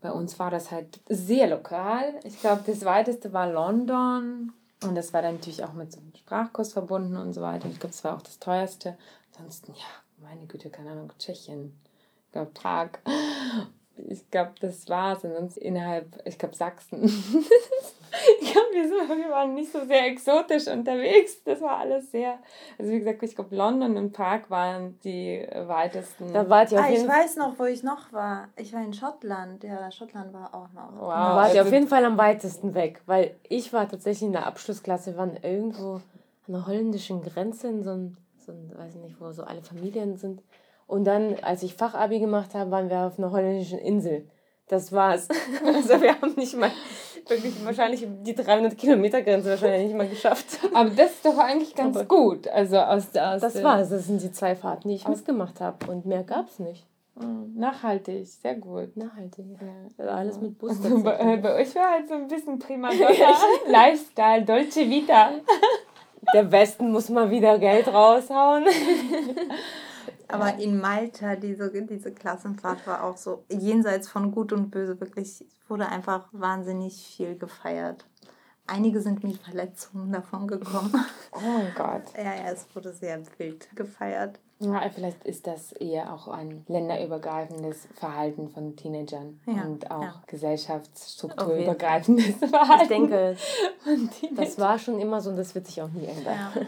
Bei uns war das halt sehr lokal. Ich glaube, das weiteste war London. Und das war dann natürlich auch mit so einem Sprachkurs verbunden und so weiter. Ich glaube, das war auch das teuerste. Ansonsten, ja, meine Güte, keine Ahnung, Tschechien. Ich glaube, Prag. Ich glaube, das war's. Und sonst innerhalb, ich glaube, Sachsen. ich glaube, wir, wir waren nicht so sehr exotisch unterwegs. Das war alles sehr. Also, wie gesagt, ich glaube, London und Prag waren die weitesten. Da wart ihr auf ah, ich weiß noch, wo ich noch war. Ich war in Schottland. Ja, Schottland war auch noch. Wow. Da wart ihr auf jeden Fall am weitesten weg, weil ich war tatsächlich in der Abschlussklasse, wir waren irgendwo an der holländischen Grenze in so einem, so ein, weiß nicht, wo so alle Familien sind. Und dann, als ich Fachabi gemacht habe, waren wir auf einer holländischen Insel. Das war's. Also wir haben nicht mal wirklich wahrscheinlich die 300 Kilometer Grenze wahrscheinlich nicht mal geschafft. Aber das ist doch eigentlich ganz Aber gut. Also aus, aus das war's. Das sind die zwei Fahrten, die ich mitgemacht habe. Und mehr gab's nicht. Mhm. Nachhaltig, sehr gut. Nachhaltig, ja. Alles mit Bus. Bei, bei, euch war halt so ein bisschen prima Lifestyle, Dolce Vita. Der Westen muss mal wieder Geld raushauen. Aber in Malta, diese, diese Klassenfahrt war auch so jenseits von Gut und Böse. Wirklich wurde einfach wahnsinnig viel gefeiert. Einige sind mit Verletzungen davon gekommen. Oh mein Gott. Ja, ja, es wurde sehr wild gefeiert. Ja, vielleicht ist das eher auch ein länderübergreifendes Verhalten von Teenagern ja, und auch ja. gesellschaftsstrukturübergreifendes Verhalten. Ich denke, das war schon immer so und das wird sich auch nie ändern. Ja.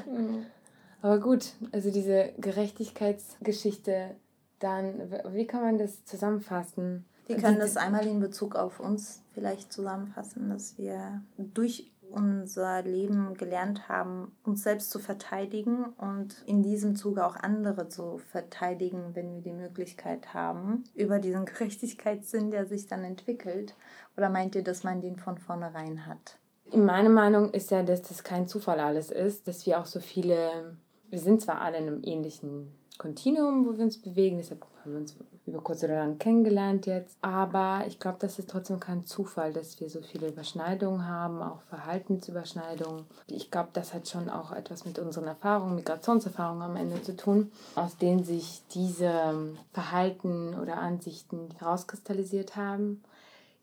Aber gut, also diese Gerechtigkeitsgeschichte, dann, wie kann man das zusammenfassen? Wir können das einmal in Bezug auf uns vielleicht zusammenfassen, dass wir durch unser Leben gelernt haben, uns selbst zu verteidigen und in diesem Zuge auch andere zu verteidigen, wenn wir die Möglichkeit haben, über diesen Gerechtigkeitssinn, der sich dann entwickelt. Oder meint ihr, dass man den von vornherein hat? Meine Meinung ist ja, dass das kein Zufall alles ist, dass wir auch so viele wir sind zwar alle in einem ähnlichen Kontinuum, wo wir uns bewegen, deshalb haben wir uns über kurz oder lang kennengelernt jetzt, aber ich glaube, das ist trotzdem kein Zufall, dass wir so viele Überschneidungen haben, auch Verhaltensüberschneidungen. Ich glaube, das hat schon auch etwas mit unseren Erfahrungen, Migrationserfahrungen am Ende zu tun, aus denen sich diese Verhalten oder Ansichten herauskristallisiert haben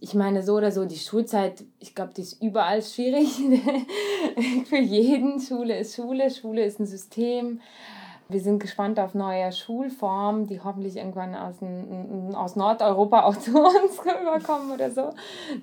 ich meine, so oder so, die Schulzeit, ich glaube, die ist überall schwierig. Für jeden. Schule ist Schule, Schule ist ein System. Wir sind gespannt auf neue Schulformen, die hoffentlich irgendwann aus, aus Nordeuropa auch zu uns rüberkommen oder so.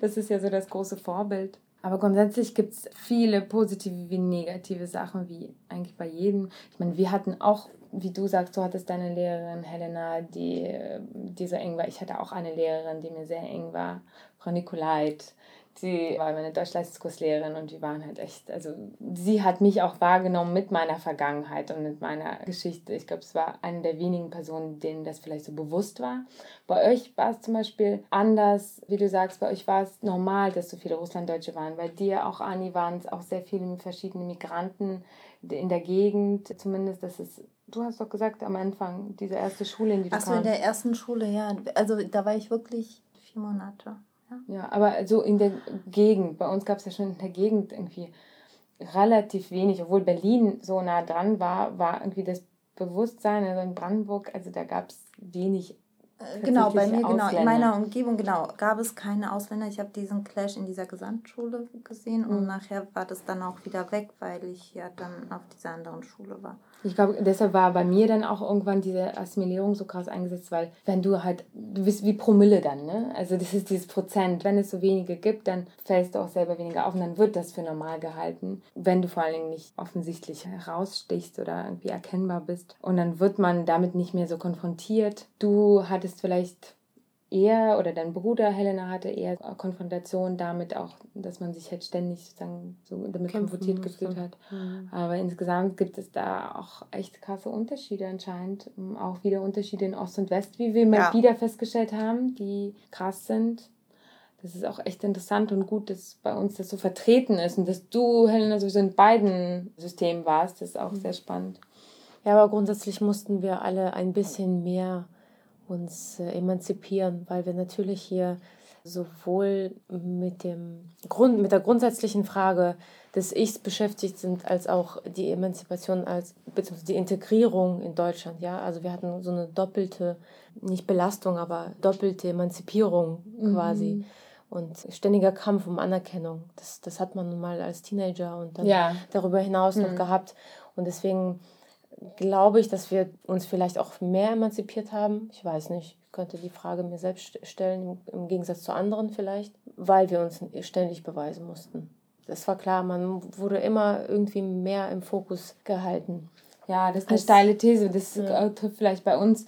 Das ist ja so das große Vorbild. Aber grundsätzlich gibt es viele positive wie negative Sachen, wie eigentlich bei jedem. Ich meine, wir hatten auch wie du sagst, du hattest deine Lehrerin Helena, die, die so eng war. Ich hatte auch eine Lehrerin, die mir sehr eng war, Frau Nikolait. Sie war meine Deutschleistungskurslehrerin und die waren halt echt, also sie hat mich auch wahrgenommen mit meiner Vergangenheit und mit meiner Geschichte. Ich glaube, es war eine der wenigen Personen, denen das vielleicht so bewusst war. Bei euch war es zum Beispiel anders, wie du sagst, bei euch war es normal, dass so viele Russlanddeutsche waren. Bei dir auch, Ani, waren es auch sehr viele verschiedene Migranten in der Gegend, zumindest, das ist Du hast doch gesagt am Anfang, diese erste Schule, in die du Achso, in der ersten Schule, ja. Also da war ich wirklich vier Monate. Ja, ja aber so in der Gegend, bei uns gab es ja schon in der Gegend irgendwie relativ wenig, obwohl Berlin so nah dran war, war irgendwie das Bewusstsein, also in Brandenburg, also da gab es wenig äh, genau, bei mir, Ausländer. genau, in meiner Umgebung, genau, gab es keine Ausländer. Ich habe diesen Clash in dieser Gesamtschule gesehen und mhm. nachher war das dann auch wieder weg, weil ich ja dann auf dieser anderen Schule war. Ich glaube, deshalb war bei mir dann auch irgendwann diese Assimilierung so krass eingesetzt, weil wenn du halt, du bist wie Promille dann, ne? Also das ist dieses Prozent. Wenn es so wenige gibt, dann fällst du auch selber weniger auf und dann wird das für normal gehalten. Wenn du vor allen Dingen nicht offensichtlich herausstichst oder irgendwie erkennbar bist. Und dann wird man damit nicht mehr so konfrontiert. Du hattest vielleicht er oder dein Bruder Helena hatte eher Konfrontation damit auch, dass man sich halt ständig sozusagen so damit Kämpfen konfrontiert gefühlt hat. Mhm. Aber insgesamt gibt es da auch echt krasse Unterschiede anscheinend. Auch wieder Unterschiede in Ost und West, wie wir ja. mal wieder festgestellt haben, die krass sind. Das ist auch echt interessant und gut, dass bei uns das so vertreten ist und dass du, Helena, sowieso in beiden Systemen warst. Das ist auch mhm. sehr spannend. Ja, aber grundsätzlich mussten wir alle ein bisschen mehr uns äh, emanzipieren, weil wir natürlich hier sowohl mit, dem Grund, mit der grundsätzlichen Frage des Ichs beschäftigt sind, als auch die Emanzipation als beziehungsweise die Integrierung in Deutschland. Ja, also wir hatten so eine doppelte, nicht Belastung, aber doppelte Emanzipierung quasi. Mhm. Und ständiger Kampf um Anerkennung. Das, das hat man nun mal als Teenager und dann ja. darüber hinaus mhm. noch gehabt. Und deswegen glaube ich, dass wir uns vielleicht auch mehr emanzipiert haben. Ich weiß nicht. Ich könnte die Frage mir selbst stellen, im Gegensatz zu anderen vielleicht, weil wir uns ständig beweisen mussten. Das war klar, man wurde immer irgendwie mehr im Fokus gehalten. Ja, das ist eine steile These. Das ja. trifft vielleicht bei uns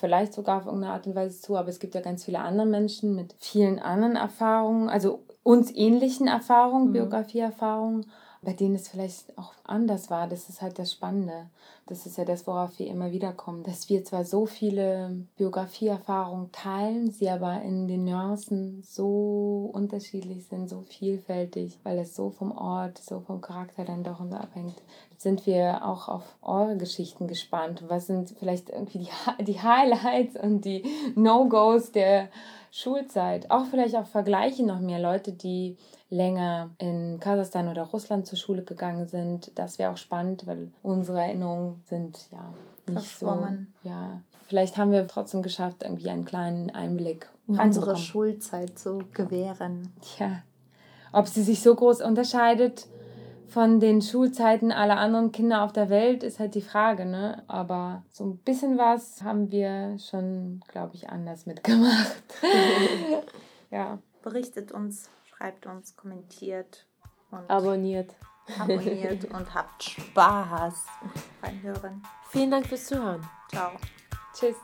vielleicht sogar auf irgendeine Art und Weise zu, aber es gibt ja ganz viele andere Menschen mit vielen anderen Erfahrungen, also uns ähnlichen Erfahrungen, mhm. Biografieerfahrungen bei denen es vielleicht auch anders war. Das ist halt das Spannende. Das ist ja das, worauf wir immer wieder kommen. Dass wir zwar so viele Biografieerfahrungen teilen, sie aber in den Nuancen so unterschiedlich sind, so vielfältig, weil es so vom Ort, so vom Charakter dann doch abhängt. Sind wir auch auf eure Geschichten gespannt? Was sind vielleicht irgendwie die, die Highlights und die No-Gos der Schulzeit? Auch vielleicht auch Vergleiche noch mehr Leute, die länger in Kasachstan oder Russland zur Schule gegangen sind. Das wäre auch spannend, weil unsere Erinnerungen sind ja nicht Verschwommen. so. Ja, vielleicht haben wir trotzdem geschafft, irgendwie einen kleinen Einblick in unsere Schulzeit zu gewähren. Ja, ob sie sich so groß unterscheidet von den Schulzeiten aller anderen Kinder auf der Welt, ist halt die Frage, ne? Aber so ein bisschen was haben wir schon, glaube ich, anders mitgemacht. ja. Berichtet uns schreibt uns, kommentiert und abonniert. Abonniert und habt Spaß beim Hören. Vielen Dank fürs Zuhören. Ciao. Tschüss.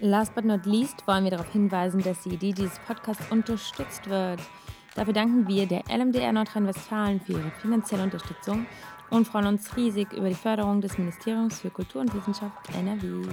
Last but not least wollen wir darauf hinweisen, dass die Idee dieses Podcasts unterstützt wird. Dafür danken wir der LMDR Nordrhein-Westfalen für ihre finanzielle Unterstützung und freuen uns riesig über die Förderung des Ministeriums für Kultur und Wissenschaft NRW.